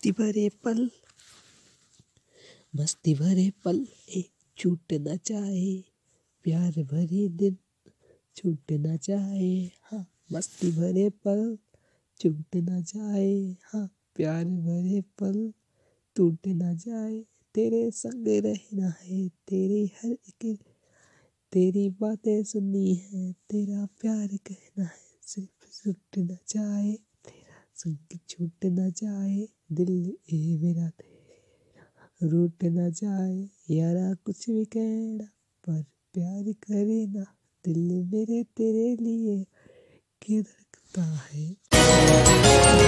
मस्ती भरे पल, मस्ती भरे पल, ए, छूट न चाहे। प्यार भरे दिन, छूट न जाए हाँ मस्ती भरे पल, छूट न जाए हाँ प्यार भरे पल टूट न जाए तेरे संग रहना है, तेरी हर एक, तेरी बातें सुननी है। तेरा प्यार कहना है, सिर्फ़ छूट न जाए तेरा संग छूट न जाए, दिल ए मेरा रूट ना जाए, यारा कुछ भी कहना, पर प्यार करे ना, दिल मेरे तेरे लिए के धड़कता है?